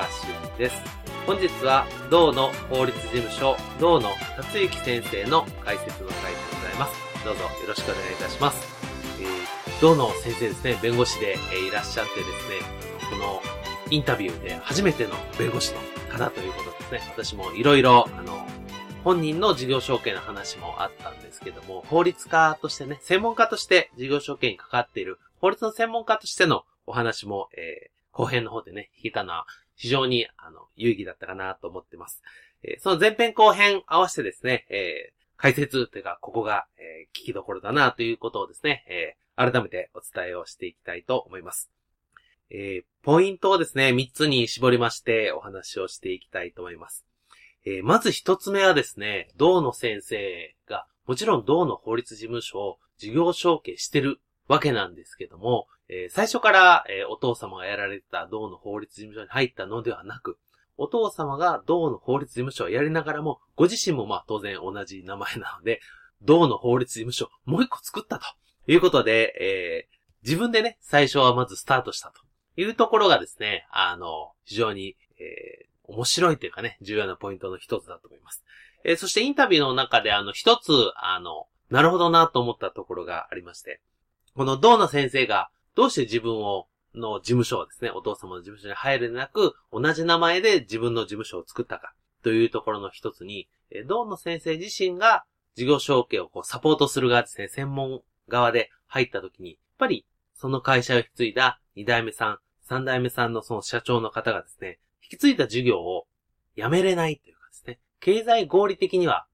高橋修です。本日は、道の法律事務所、道の達之先生の解説の回でございます。どうぞよろしくお願いいたします。えー、道の先生ですね、弁護士で、えいらっしゃってですね、このインタビューで初めての弁護士の方ということですね。私もいろいろ、あの、本人の事業承継の話もあったんですけども、法律家としてね、専門家として事業承継に関わっている、法律の専門家としてのお話も、えー、後編の方でね、聞いたのは非常に、あの、有意義だったかなと思ってます。えー、その前編後編合わせてですね、えー、解説というか、ここが、えー、聞きどころだなということをですね、えー、改めてお伝えをしていきたいと思います。えー、ポイントをですね、3つに絞りましてお話をしていきたいと思います。えー、まず1つ目はですね、道の先生が、もちろん道の法律事務所を事業承継してるわけなんですけども、えー、最初から、えー、お父様がやられてた道の法律事務所に入ったのではなく、お父様が道の法律事務所をやりながらも、ご自身もまあ当然同じ名前なので、道の法律事務所もう一個作ったということで、えー、自分でね、最初はまずスタートしたというところがですね、あの、非常に、えー、面白いというかね、重要なポイントの一つだと思います。えー、そしてインタビューの中であの、一つ、あの、なるほどなと思ったところがありまして、この道の先生が、どうして自分を、の事務所をですね、お父様の事務所に入るなく、同じ名前で自分の事務所を作ったか、というところの一つに、え道の先生自身が事業承継をこうサポートする側ですね、専門側で入った時に、やっぱりその会社を引き継いだ2代目さん、3代目さんのその社長の方がですね、引き継いだ事業をやめれないというかですね、経済合理的には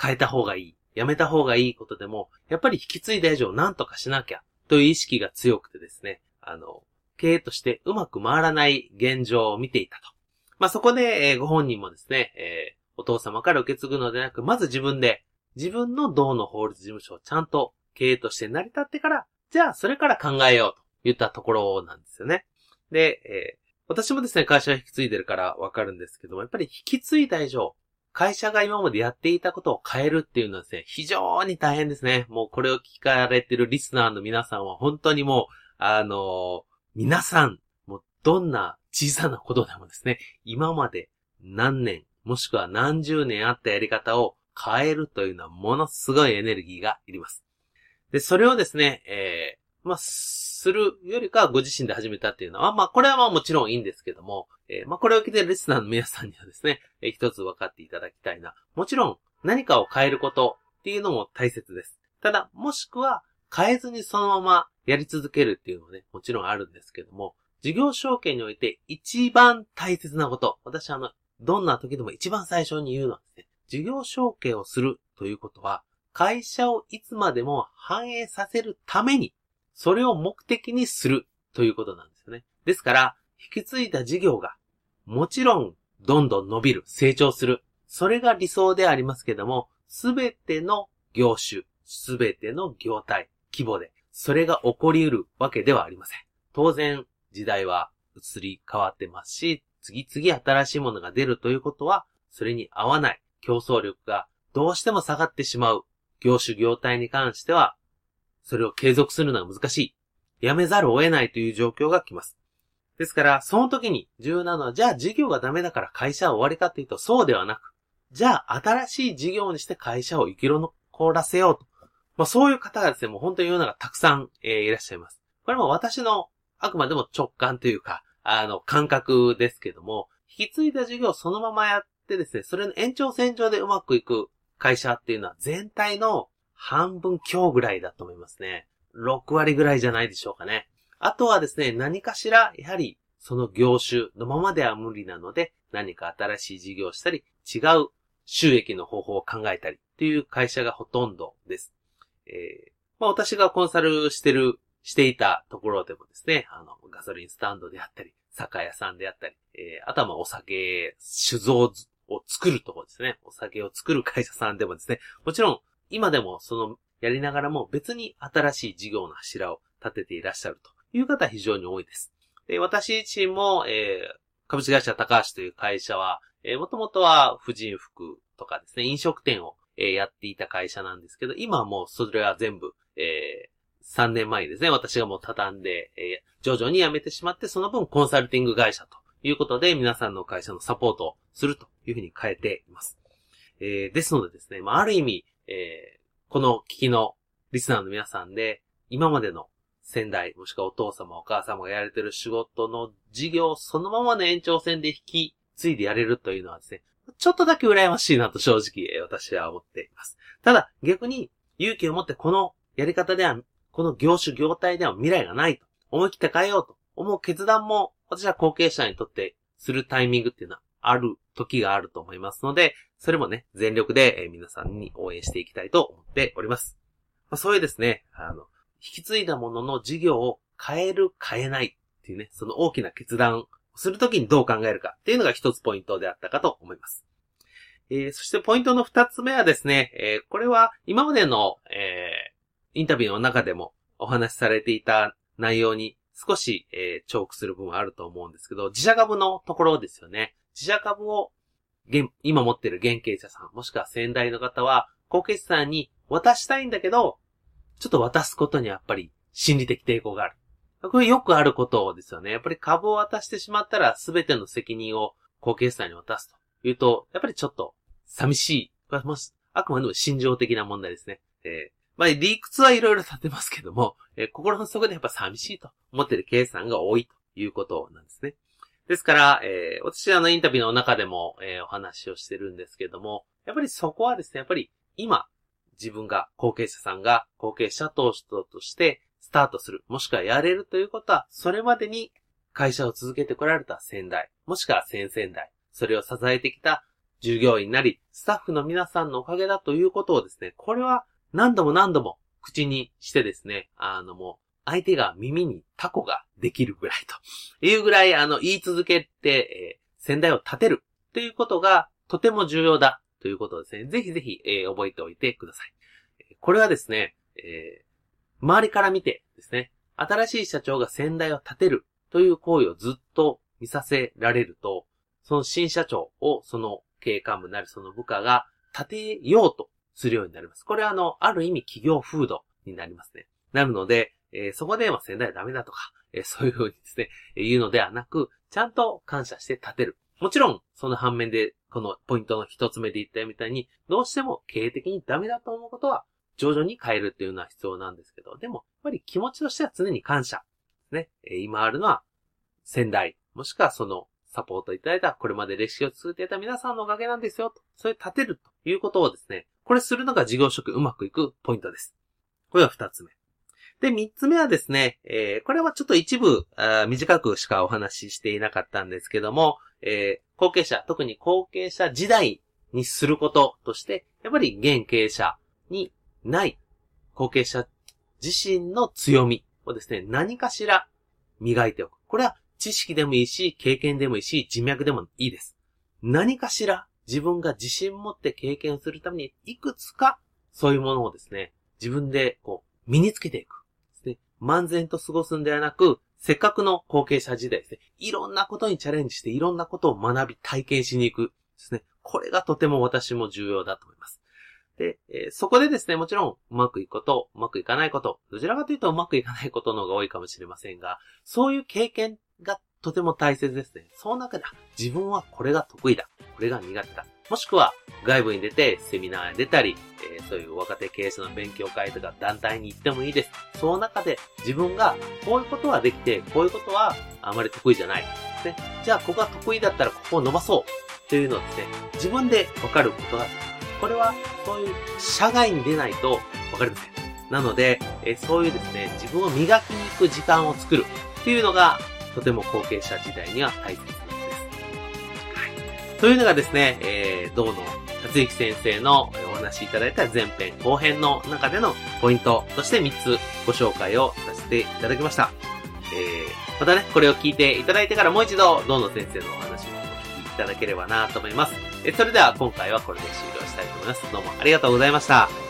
変えた方がいい、やめた方がいいことでも、やっぱり引き継いだ以上何とかしなきゃという意識が強くてですね、あの、経営としてうまく回らない現状を見ていたと。まあ、そこで、えー、ご本人もですね、えー、お父様から受け継ぐのでなく、まず自分で、自分の道の法律事務所をちゃんと経営として成り立ってから、じゃあそれから考えようと言ったところなんですよね。で、えー、私もですね、会社を引き継いでるからわかるんですけども、やっぱり引き継いだ以上、会社が今までやっていたことを変えるっていうのはですね、非常に大変ですね。もうこれを聞かれてるリスナーの皆さんは本当にもう、あの、皆さん、もうどんな小さなことでもですね、今まで何年、もしくは何十年あったやり方を変えるというのはものすごいエネルギーがいります。で、それをですね、えー、まあ、するよりかご自身で始めたっていうのは、まあ、これはまあもちろんいいんですけども、えー、まあ、これを聞いてるリスナーの皆さんにはですね、えー、一つ分かっていただきたいな。もちろん、何かを変えることっていうのも大切です。ただ、もしくは、変えずにそのままやり続けるっていうのもね、もちろんあるんですけども、事業承継において一番大切なこと、私はあの、どんな時でも一番最初に言うのはですね、事業承継をするということは、会社をいつまでも反映させるためにそれを目的にするということなんですよね。ですから、引き継いだ事業が、もちろん、どんどん伸びる、成長する。それが理想でありますけども、すべての業種、すべての業態、規模で、それが起こり得るわけではありません。当然、時代は移り変わってますし、次々新しいものが出るということは、それに合わない競争力がどうしても下がってしまう業種業態に関しては、それを継続するのは難しい。やめざるを得ないという状況が来ます。ですから、その時に重要なのは、じゃあ事業がダメだから会社は終わりかっていうと、そうではなく、じゃあ新しい事業にして会社を生き残らせようと。まあそういう方がですね、もう本当に世の中たくさん、えー、いらっしゃいます。これも私のあくまでも直感というか、あの、感覚ですけども、引き継いだ事業をそのままやってですね、それの延長線上でうまくいく会社っていうのは全体の半分強ぐらいだと思いますね。6割ぐらいじゃないでしょうかね。あとはですね、何かしら、やはり、その業種のままでは無理なので、何か新しい事業をしたり、違う収益の方法を考えたりっていう会社がほとんどです。えー、まあ私がコンサルしてる、していたところでもですね、あの、ガソリンスタンドであったり、酒屋さんであったり、えー、あとはまあお酒、酒造を作るところですね。お酒を作る会社さんでもですね、もちろん、今でもその、やりながらも別に新しい事業の柱を立てていらっしゃるという方非常に多いです。で私自身も、えー、株式会社高橋という会社は、えー、もともとは婦人服とかですね、飲食店を、えー、やっていた会社なんですけど、今はもうそれは全部、えー、3年前ですね、私がもう畳んで、えー、徐々に辞めてしまって、その分コンサルティング会社ということで、皆さんの会社のサポートをするというふうに変えています。えー、ですのでですね、まあ、ある意味、えー、この聞きのリスナーの皆さんで、今までの先代、もしくはお父様、お母様がやれてる仕事の事業そのままの延長線で引き継いでやれるというのはですね、ちょっとだけ羨ましいなと正直私は思っています。ただ、逆に勇気を持ってこのやり方では、この業種業態では未来がないと思い切って変えようと思う決断も私は後継者にとってするタイミングっていうのはある時があると思いますので、それもね、全力で、え皆さんに応援していきたいと思っております。まあ、そういうですね、あの、引き継いだものの事業を変える、変えないっていうね、その大きな決断をするときにどう考えるかっていうのが一つポイントであったかと思います。えー、そしてポイントの二つ目はですね、えー、これは今までの、えー、インタビューの中でもお話しされていた内容に少し、えー、重複する部分はあると思うんですけど、自社株のところですよね。自社株を、今持ってる現経者さん、もしくは先代の方は、後継者さんに渡したいんだけど、ちょっと渡すことにやっぱり心理的抵抗がある。これよくあることですよね。やっぱり株を渡してしまったら全ての責任を後継者に渡すというと、やっぱりちょっと寂しい。これもあくまでも心情的な問題ですね。えー、まあ、理屈はいろいろ立てますけども、えー、心の底でやっぱ寂しいと思ってる計算が多いということなんですね。ですから、えー、私あのインタビューの中でも、えー、お話をしてるんですけども、やっぱりそこはですね、やっぱり今、自分が、後継者さんが後継者投資としてスタートする、もしくはやれるということは、それまでに会社を続けてこられた先代、もしくは先々代、それを支えてきた従業員なり、スタッフの皆さんのおかげだということをですね、これは何度も何度も口にしてですね、あのもう、相手が耳にタコができるぐらいというぐらい、あの、言い続けて、えー、先代を立てるということがとても重要だということですね、ぜひぜひ、えー、覚えておいてください。これはですね、えー、周りから見てですね、新しい社長が先代を立てるという行為をずっと見させられると、その新社長をその経営幹部なりその部下が立てようとするようになります。これはあの、ある意味企業風土になりますね。なるので、えー、そこで、まあ、仙台はダメだとか、えー、そういうふうにですね、えー、言うのではなく、ちゃんと感謝して立てる。もちろん、その反面で、このポイントの一つ目で言ったみたいに、どうしても経営的にダメだと思うことは、徐々に変えるっていうのは必要なんですけど、でも、やっぱり気持ちとしては常に感謝。ね。えー、今あるのは、仙台、もしくはそのサポートいただいた、これまで歴史を続けていた皆さんのおかげなんですよ、と。それ立てるということをですね、これするのが事業職うまくいくポイントです。これは二つ目。で、三つ目はですね、えー、これはちょっと一部短くしかお話ししていなかったんですけども、えー、後継者、特に後継者時代にすることとして、やっぱり現経営者にない後継者自身の強みをですね、何かしら磨いておく。これは知識でもいいし、経験でもいいし、人脈でもいいです。何かしら自分が自信持って経験するために、いくつかそういうものをですね、自分でこう、身につけていく。漫然と過ごすんではなく、せっかくの後継者時代ですね、いろんなことにチャレンジして、いろんなことを学び、体験しに行く。ですね。これがとても私も重要だと思います。で、えー、そこでですね、もちろん、うまくいくこと、うまくいかないこと、どちらかというとうまくいかないことの方が多いかもしれませんが、そういう経験がとても大切ですね。その中で、自分はこれが得意だ。これが苦手だ。もしくは、外部に出て、セミナーに出たり、えー、そういう若手経営者の勉強会とか団体に行ってもいいです。その中で、自分が、こういうことはできて、こういうことはあまり得意じゃない。ね。じゃあ、ここが得意だったら、ここを伸ばそう。というのをですね、自分でわかることが、これはそういう社外に出ないとわかりません。なので、えそういうですね、自分を磨きに行く時間を作るっていうのが、とても後継者時代には大切です。というのがですね、えー、道の達之先生のお話いただいた前編後編の中でのポイントとして3つご紹介をさせていただきました。えー、またね、これを聞いていただいてからもう一度、道の先生のお話もお聞きいただければなと思います。えそれでは今回はこれで終了したいと思います。どうもありがとうございました。